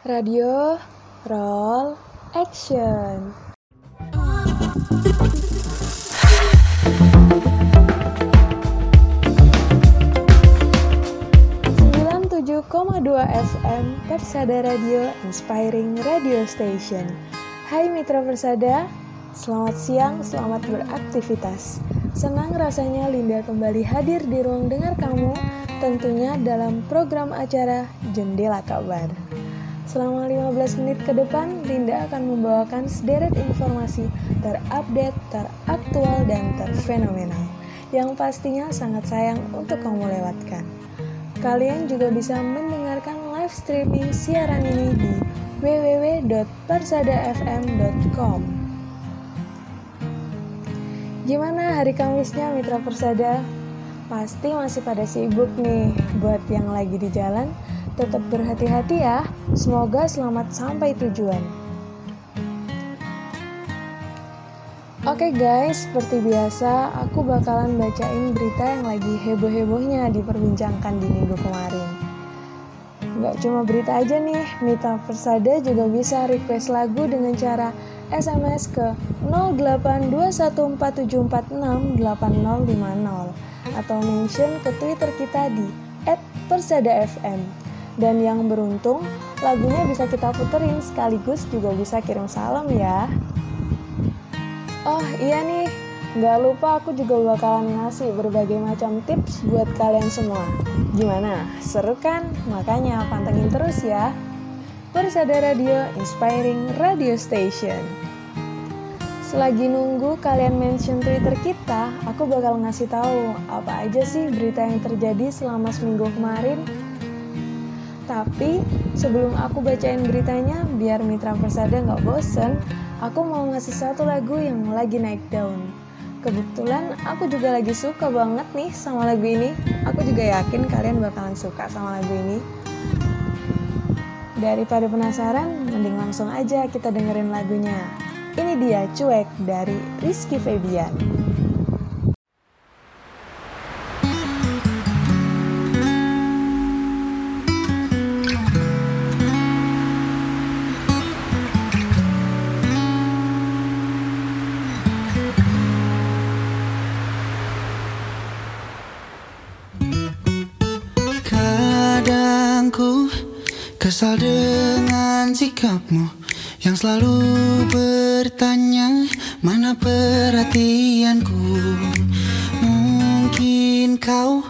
Radio, roll, action. dua FM Persada Radio Inspiring Radio Station. Hai Mitra Persada, selamat siang, selamat beraktivitas. Senang rasanya Linda kembali hadir di ruang dengar kamu, tentunya dalam program acara Jendela Kabar. Selama 15 menit ke depan, Linda akan membawakan sederet informasi terupdate, teraktual, dan terfenomenal yang pastinya sangat sayang untuk kamu lewatkan. Kalian juga bisa mendengarkan live streaming siaran ini di www.persadafm.com. Gimana hari Kamisnya Mitra Persada? Pasti masih pada sibuk nih. Buat yang lagi di jalan, tetap berhati-hati ya. Semoga selamat sampai tujuan. Oke okay guys, seperti biasa aku bakalan bacain berita yang lagi heboh-hebohnya diperbincangkan di minggu kemarin. Gak cuma berita aja nih, Mita Persada juga bisa request lagu dengan cara SMS ke 082147468050 atau mention ke Twitter kita di @persadafm. Dan yang beruntung, lagunya bisa kita puterin sekaligus juga bisa kirim salam ya. Oh iya nih, nggak lupa aku juga bakalan ngasih berbagai macam tips buat kalian semua. Gimana? Seru kan? Makanya pantengin terus ya. Persada Radio Inspiring Radio Station. Selagi nunggu kalian mention Twitter kita, aku bakal ngasih tahu apa aja sih berita yang terjadi selama seminggu kemarin. Tapi sebelum aku bacain beritanya, biar mitra persada nggak bosen, aku mau ngasih satu lagu yang lagi naik daun. Kebetulan aku juga lagi suka banget nih sama lagu ini. Aku juga yakin kalian bakalan suka sama lagu ini. Daripada penasaran, mending langsung aja kita dengerin lagunya. Ini dia Cuek dari Rizky Febian. Kesal dengan sikapmu yang selalu bertanya mana perhatianku? Mungkin kau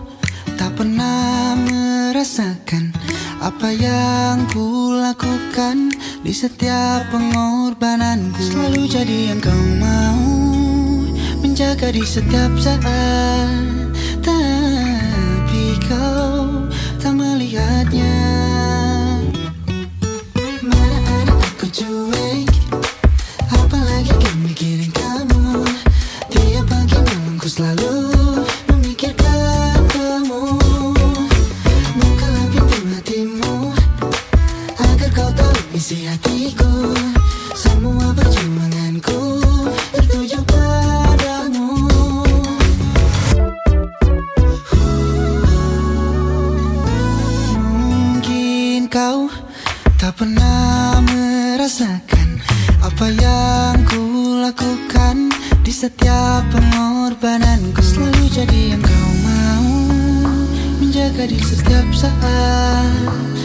tak pernah merasakan apa yang ku lakukan di setiap pengorbananku. Selalu jadi yang kau mau menjaga di setiap saat apa yang ku lakukan di setiap pengorbananku? Selalu jadi yang kau mau menjaga di setiap saat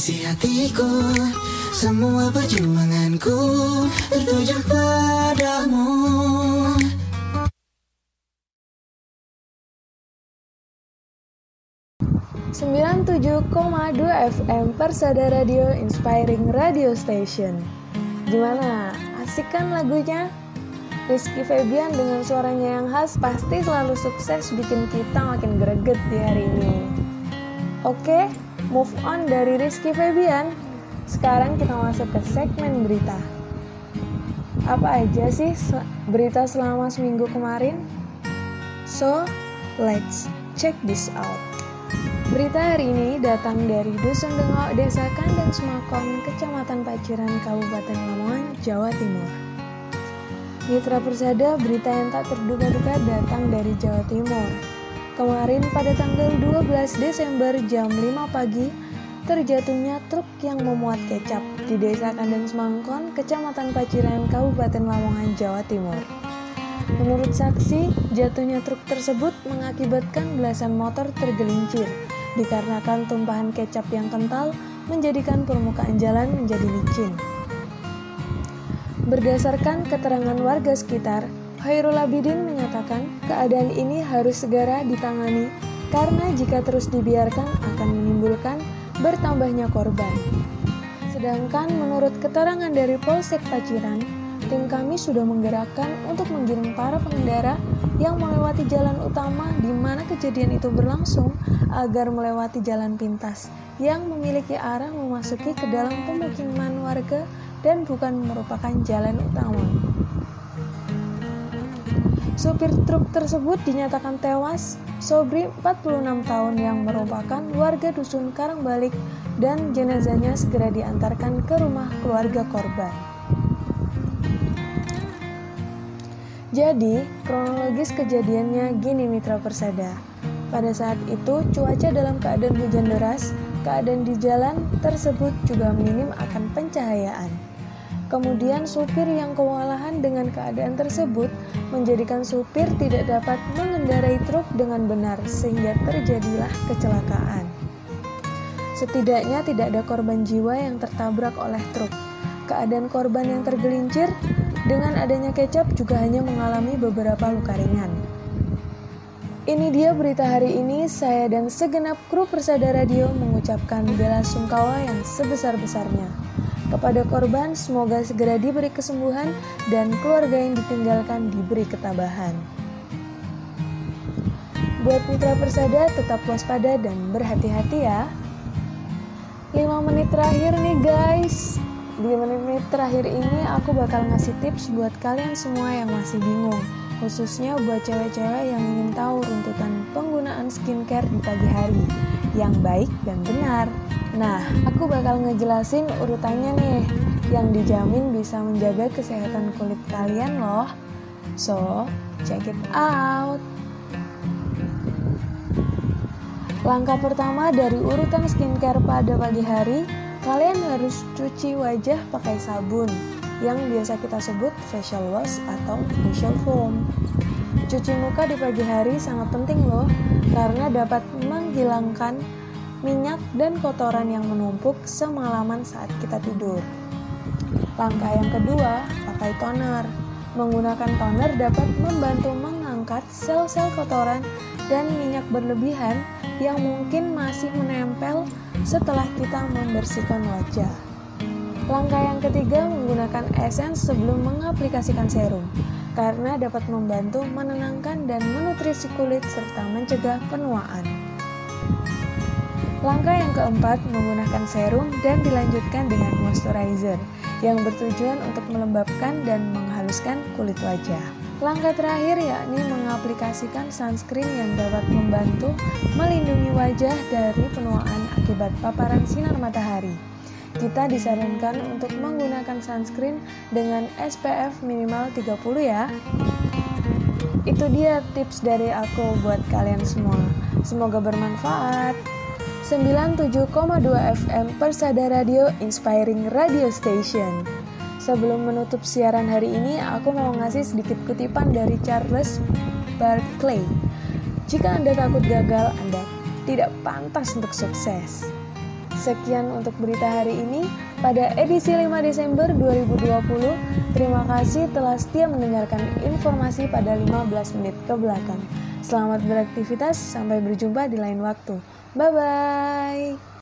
isi hatiku Semua perjuanganku Tertuju padamu 97,2 FM Persada Radio Inspiring Radio Station. Gimana? Asik kan lagunya? Rizky Febian dengan suaranya yang khas pasti selalu sukses bikin kita makin greget di hari ini. Oke, move on dari Rizky Febian. Sekarang kita masuk ke segmen berita. Apa aja sih berita selama seminggu kemarin? So, let's check this out. Berita hari ini datang dari Dusun Dengok, Desa Kandang Semakon, Kecamatan Paciran, Kabupaten Lamongan, Jawa Timur. Mitra Persada, berita yang tak terduga-duga datang dari Jawa Timur. Kemarin pada tanggal 12 Desember jam 5 pagi, terjatuhnya truk yang memuat kecap di Desa Kandang Semangkon, Kecamatan Paciran, Kabupaten Lamongan, Jawa Timur. Menurut saksi, jatuhnya truk tersebut mengakibatkan belasan motor tergelincir dikarenakan tumpahan kecap yang kental menjadikan permukaan jalan menjadi licin. Berdasarkan keterangan warga sekitar, Hairul Abidin menyatakan keadaan ini harus segera ditangani karena jika terus dibiarkan akan menimbulkan bertambahnya korban. Sedangkan menurut keterangan dari Polsek Paciran, tim kami sudah menggerakkan untuk menggiring para pengendara yang melewati jalan utama di mana kejadian itu berlangsung agar melewati jalan pintas yang memiliki arah memasuki ke dalam pemukiman warga dan bukan merupakan jalan utama. Supir truk tersebut dinyatakan tewas, Sobri 46 tahun yang merupakan warga dusun Karangbalik dan jenazahnya segera diantarkan ke rumah keluarga korban. Jadi, kronologis kejadiannya gini Mitra Persada. Pada saat itu, cuaca dalam keadaan hujan deras, keadaan di jalan tersebut juga minim akan pencahayaan. Kemudian supir yang kewalahan dengan keadaan tersebut menjadikan supir tidak dapat mengendarai truk dengan benar sehingga terjadilah kecelakaan. Setidaknya tidak ada korban jiwa yang tertabrak oleh truk. Keadaan korban yang tergelincir dengan adanya kecap juga hanya mengalami beberapa luka ringan. Ini dia berita hari ini, saya dan segenap kru Persada Radio mengucapkan bela sungkawa yang sebesar-besarnya. Kepada korban, semoga segera diberi kesembuhan dan keluarga yang ditinggalkan diberi ketabahan. Buat mitra Persada, tetap waspada dan berhati-hati ya. 5 menit terakhir nih guys. Di menit-menit terakhir ini aku bakal ngasih tips buat kalian semua yang masih bingung khususnya buat cewek-cewek yang ingin tahu runtutan penggunaan skincare di pagi hari yang baik dan benar. Nah, aku bakal ngejelasin urutannya nih yang dijamin bisa menjaga kesehatan kulit kalian loh. So, check it out. Langkah pertama dari urutan skincare pada pagi hari Kalian harus cuci wajah pakai sabun yang biasa kita sebut facial wash atau facial foam. Cuci muka di pagi hari sangat penting loh karena dapat menghilangkan minyak dan kotoran yang menumpuk semalaman saat kita tidur. Langkah yang kedua, pakai toner. Menggunakan toner dapat membantu mengangkat sel-sel kotoran dan minyak berlebihan yang mungkin masih menempel setelah kita membersihkan wajah. Langkah yang ketiga menggunakan essence sebelum mengaplikasikan serum karena dapat membantu menenangkan dan menutrisi kulit serta mencegah penuaan. Langkah yang keempat menggunakan serum dan dilanjutkan dengan moisturizer yang bertujuan untuk melembabkan dan menghaluskan kulit wajah. Langkah terakhir yakni mengaplikasikan sunscreen yang dapat membantu melindungi wajah dari penuaan akibat paparan sinar matahari. Kita disarankan untuk menggunakan sunscreen dengan SPF minimal 30 ya. Itu dia tips dari aku buat kalian semua. Semoga bermanfaat. 97,2 FM Persada Radio Inspiring Radio Station. Sebelum menutup siaran hari ini, aku mau ngasih sedikit kutipan dari Charles Barkley. Jika Anda takut gagal, Anda tidak pantas untuk sukses. Sekian untuk berita hari ini pada edisi 5 Desember 2020. Terima kasih telah setia mendengarkan informasi pada 15 menit ke belakang. Selamat beraktivitas, sampai berjumpa di lain waktu. Bye bye.